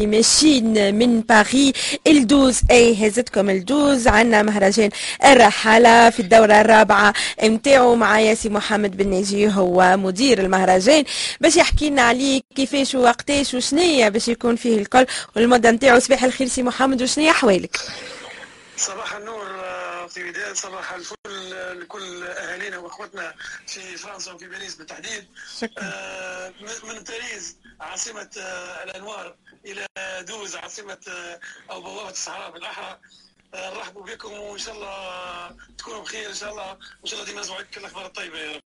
ماشيين من باري لدوز أي هزتكم الدوز. عنا مهرجان الرحالة في الدورة الرابعة. متاعو مع ياسي محمد بن ناجي هو مدير المهرجان. باش يحكي لنا عليه كيفاش ووقتاش وشنية باش يكون فيه الكل. والمدة نتاعو صباح الخير سي محمد وشنية أحوالك؟ صباح النور آه، في بداية صباح الفل لكل أهالينا وأخوتنا في فرنسا وفي باريس بالتحديد. آه، من باريس عاصمة آه، الأنوار إلى دوز عاصمة أو بوابة الصحراء بالأحرى. نرحبوا بكم وإن شاء الله تكونوا بخير إن شاء الله. وإن شاء الله ديما نسمعوا كل الأخبار الطيبة يا رب.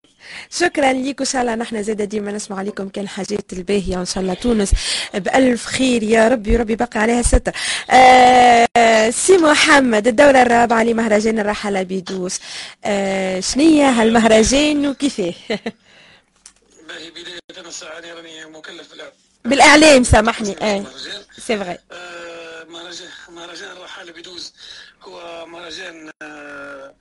شكرا ليك وان شاء الله نحن زاد ديما نسمع عليكم كان حاجات الباهية وإن شاء الله تونس بألف خير يا ربي ربي يبقى عليها الستر آه سي محمد الدورة الرابعة لمهرجان الرحالة بدوز آه شنية؟ هالمهرجان وكيفاه؟ باهي بداية أنا راني مكلف بالاعلام بالإعلام سامحني. آه سي فغي آه، مهرجان مهرجان الرحاله بيدوز هو مهرجان آه،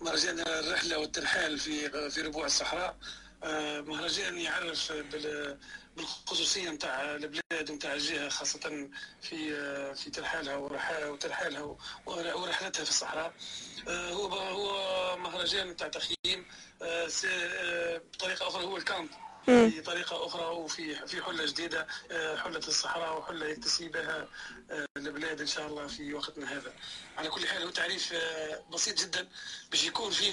مهرجان الرحلة والترحال في في ربوع الصحراء. آه، مهرجان يعرف بال بالخصوصية نتاع البلاد ونتاع الجهة خاصة في في ترحالها وترحالها ورحلتها في الصحراء. هو هو مهرجان نتاع تخييم. بطريقة أخرى هو الكامب. بطريقه أخرى وفي في حلة جديدة آه، حلة الصحراء وحلة يكتسي بها آه، البلاد إن شاء الله في وقتنا هذا. على كل حال هو تعريف آه، بسيط جدا باش يكون فيه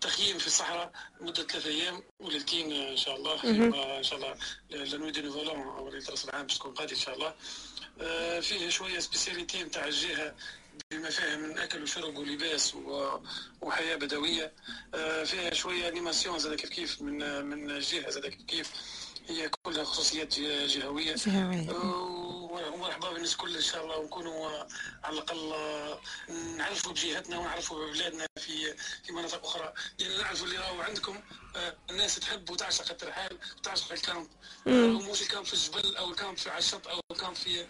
تخييم في الصحراء مده ثلاثة أيام وليلتين إن شاء الله إن شاء الله la nuit du nouvel an أو ليله راس العام باش تكون غادي إن شاء الله. فيه شوية spécialités نتاع الجهة بما فيها من أكل وشرب ولباس وحياة بدوية. آه، فيها شوية animation زاد كيف كيف من من جهة زاد كيف كيف هي كلها خصوصيات جهوية. جهوية. آه، ومرحبا بالناس الكل إن شاء الله ونكونوا على الأقل نعرفوا بجهتنا ونعرفوا ببلادنا في في مناطق أخرى. يعني نعرفوا اللي راهو عندكم. آه، الناس تحب وتعشق الترحال وتعشق ال camp. مش ال camp في الجبل أو ال camp في على الشط أو الكامب في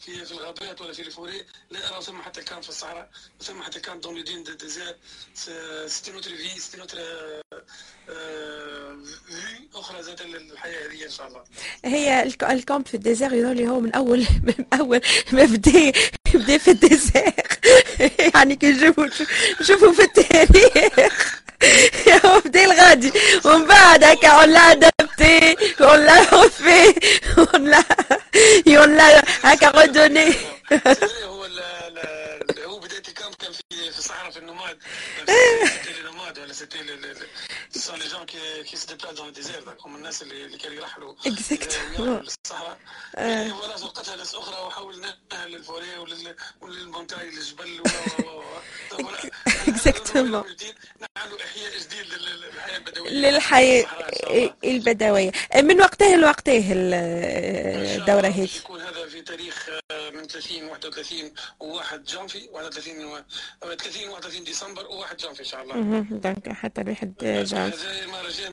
في في الغابات ولا في ال forêt لا راهو ثم حتى camp في الصحراء ثم حتى camp dans un désert c'est une autre vie c'est une autre vie أخرى زاد الحياة هذه إن شاء الله. هي ال camp في ال désert يظهر هو من أول من أول ما بدا بدا في ال désert. يعني كي نشوفوا نشوفوا في التاريخ. هو بدا الغادي. ومن بعد هكا on l'a adapté on l'a on l'a l'a هكا redonné هو هو بداية ال camp كان في في الصحراء في ال nomades ال nomades voilà c'était ce sont les gens qui se déplacent dans désert هم الناس اللي اللي كانوا يرحلوا exactement للصحراء ولا وقتها ناس أخرى وحولنا لل forêt ولل montagne للجبل exactement نعملوا أحياء جديد للحياة البدوية. للحياة البدوية. من وقتها لوقتها الدورة هذه يكون هذا في تاريخ من 30 31 و1 جانفي 31 30 31 ديسمبر و1 جانفي إن شاء الله. donc حتى الواحد جانفي هذا مهرجان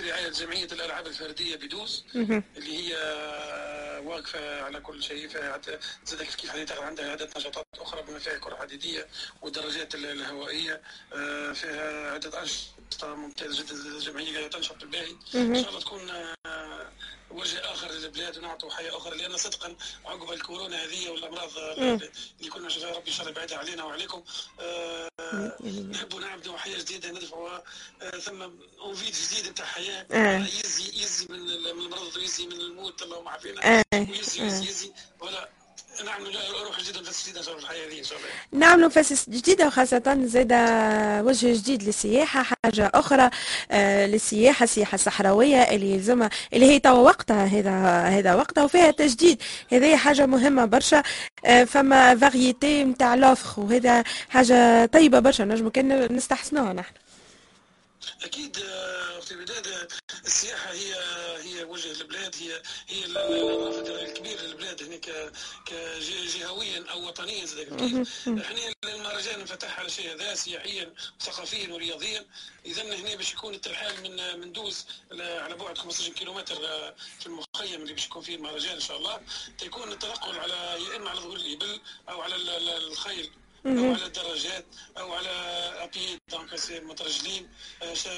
رحالة جمعية الألعاب الفردية بدوز اللي هي واقفة على كل شيء زاد كيف حديث عندها عدة نشاطات أخرى بما فيها كرة حديدية والدراجات الهوائية فيها عدة أنشطة ممتازة جدا الجمعية تنشط الباهي إن شاء الله تكون وجه آخر للبلاد ونعطوا حياة أخرى لأن صدقا عقب الكورونا هذه والأمراض اللي كنا نشوفها ربي ان شاء الله يبعدها علينا وعليكم. آه نحبوا نعبدوا حياة جديدة ندفعوا آه ثم اونفيد جديد نتاع حياة. آه. يزي يزي من المرض ويزي من الموت اللهم عافينا. آه. ويزي يزي يزي. ولا نعملوا روح جديدة الحياة هذه ان شاء الله نعملوا نفس جديدة وخاصة زاد وجه جديد للسياحة حاجة أخرى آه للسياحة السياحه الصحراويه اللي يلزمها اللي هي توا وقتها هذا هذا وقتها وفيها تجديد. هذه حاجة مهمة برشا آه فما فاريتي نتاع لوفر وهذا حاجة طيبة برشا نجموا كان نستحسنوها نحن. أكيد في بدايه السياحة هي هي وجه البلاد هي هي الرافد الكبير للبلاد هنا كجهويا أو وطنيا زي كيف. إحنا المهرجان انفتح على شيء هذا سياحيا وثقافيا ورياضيا اذا هنا باش يكون الترحال من من دوز على بعد 15 كيلومتر في المخيم اللي باش يكون فيه المهرجان إن شاء الله. تكون التنقل على يا إما على ظهور الإبل أو على الخيل. أو على الدراجات أو على à pied donc مترجلين.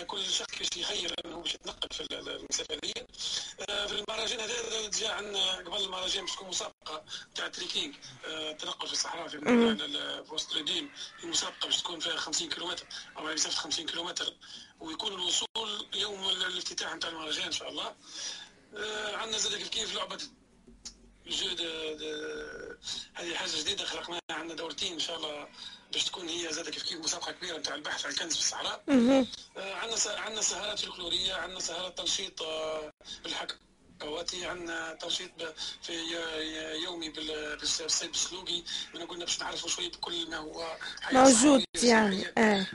كل شخص كيفاش يخير أنه باش يتنقل في المسافه هذه في المهرجان هذا جا عندنا قبل المهرجان باش تكون مسابقة تاع trekking التنقل في الصحراء في وسط ال dunes في مسابقة باش تكون فيها 50 كيلومتر أو على مسافه 50 كيلومتر. ويكون الوصول يوم الافتتاح نتاع المهرجان إن شاء الله. عندنا زاد كيف كيف لعبه جو هذه حاجة جديدة خلقناها. عندنا دورتين إن شاء الله باش تكون هي زاد كيف كيف مسابقة كبيرة نتاع البحث عن كنز في الصحراء. عندنا عندنا سهرات فلكلوريه عندنا سهرات تنشيط بالحكم كواتي عندنا تنشيط في يومي بالصيد السلوقي من قلنا باش نعرفوا شوية بكل ما هو موجود يعني آه.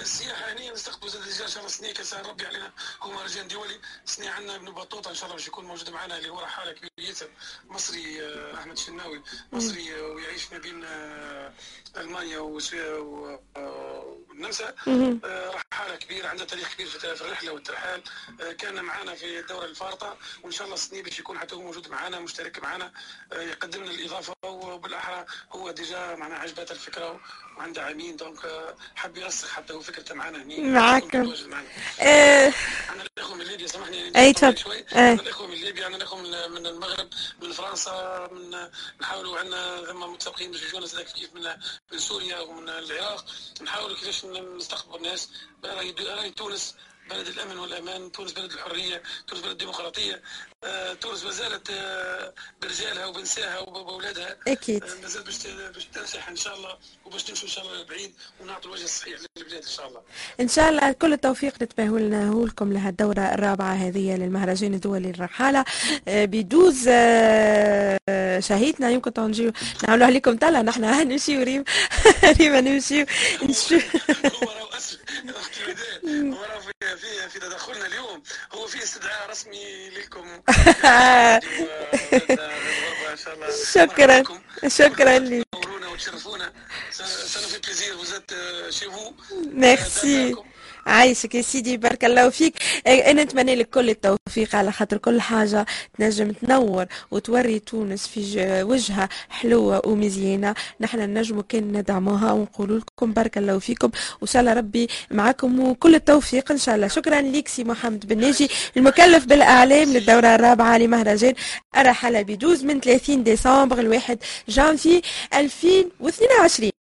السياحة هنا نستقبلوا زاد ان شاء الله سنة كان ربي علينا هو مهرجان دولي. سنة عندنا ابن بطوطة إن شاء الله باش يكون موجود معنا اللي هو حاله كبير ياسر مصري أحمد شناوي مصري ويعيش ما بين ألمانيا والنمسا. رحالة كبير عنده تاريخ كبير في الرحلة والترحال. كان معنا في الدورة الفارطة. وإن شاء الله السنة باش يكون حتى هو موجود معنا مشترك معنا يقدم لنا الإضافة وبالأحرى. هو déjà معنا عجبته الفكرة وعنده عامين donc حب يرسخ حتى هو فكرته معنا. هنا معاكم أنا الأخوة من ليبيا سامحني أي تفضل. أنا الأخوة من ليبيا عندنا الأخوة من المغرب من فرنسا من نحاولوا عندنا ثم متسابقين باش يجونا كيف من من سوريا ومن العراق. نحاولوا كيفاش نستقبل الناس. راهي تونس بلد الأمن والأمان تونس بلد الحرية تونس بلد الديمقراطية آه، تونس ما زالت آه، برجالها وبنساها وباولادها أكيد. آه، ما زالت باش باش تنسح إن شاء الله وباش نمشوا إن شاء الله بعيد ونعطوا الوجه الصحيح للبلاد إن شاء الله. إن شاء الله كل التوفيق نتباهلناه لكم لها الدورة الرابعة هذه للمهرجان الدولي للرحالة. بيدوز شهيتنا يمكن تنجيو نعملوا عليكم تلا نحن نمشيو ريم ريم نمشيو نشوف في في هو في استدعاء رسمي لكم. شكرا. شكرا. لك وتشرفونا ça nous fait plaisir. Vous êtes chez vous Merci. عايشك يا سيدي بارك الله فيك. إيه، أنا نتمنى لك كل التوفيق. على خاطر كل حاجة تنجم تنور وتوري تونس في وجهها حلوة ومزيانة. نحن نجموا كان ندعموها ونقول لكم بارك الله فيكم. وإن شاء الله ربي معكم وكل التوفيق. إن شاء الله شكرا لك سي محمد بن ناجي المكلف بالإعلام للدورة الرابعة لمهرجان الرحلة بدوز من 30 ديسمبر لواحد جانفي 2022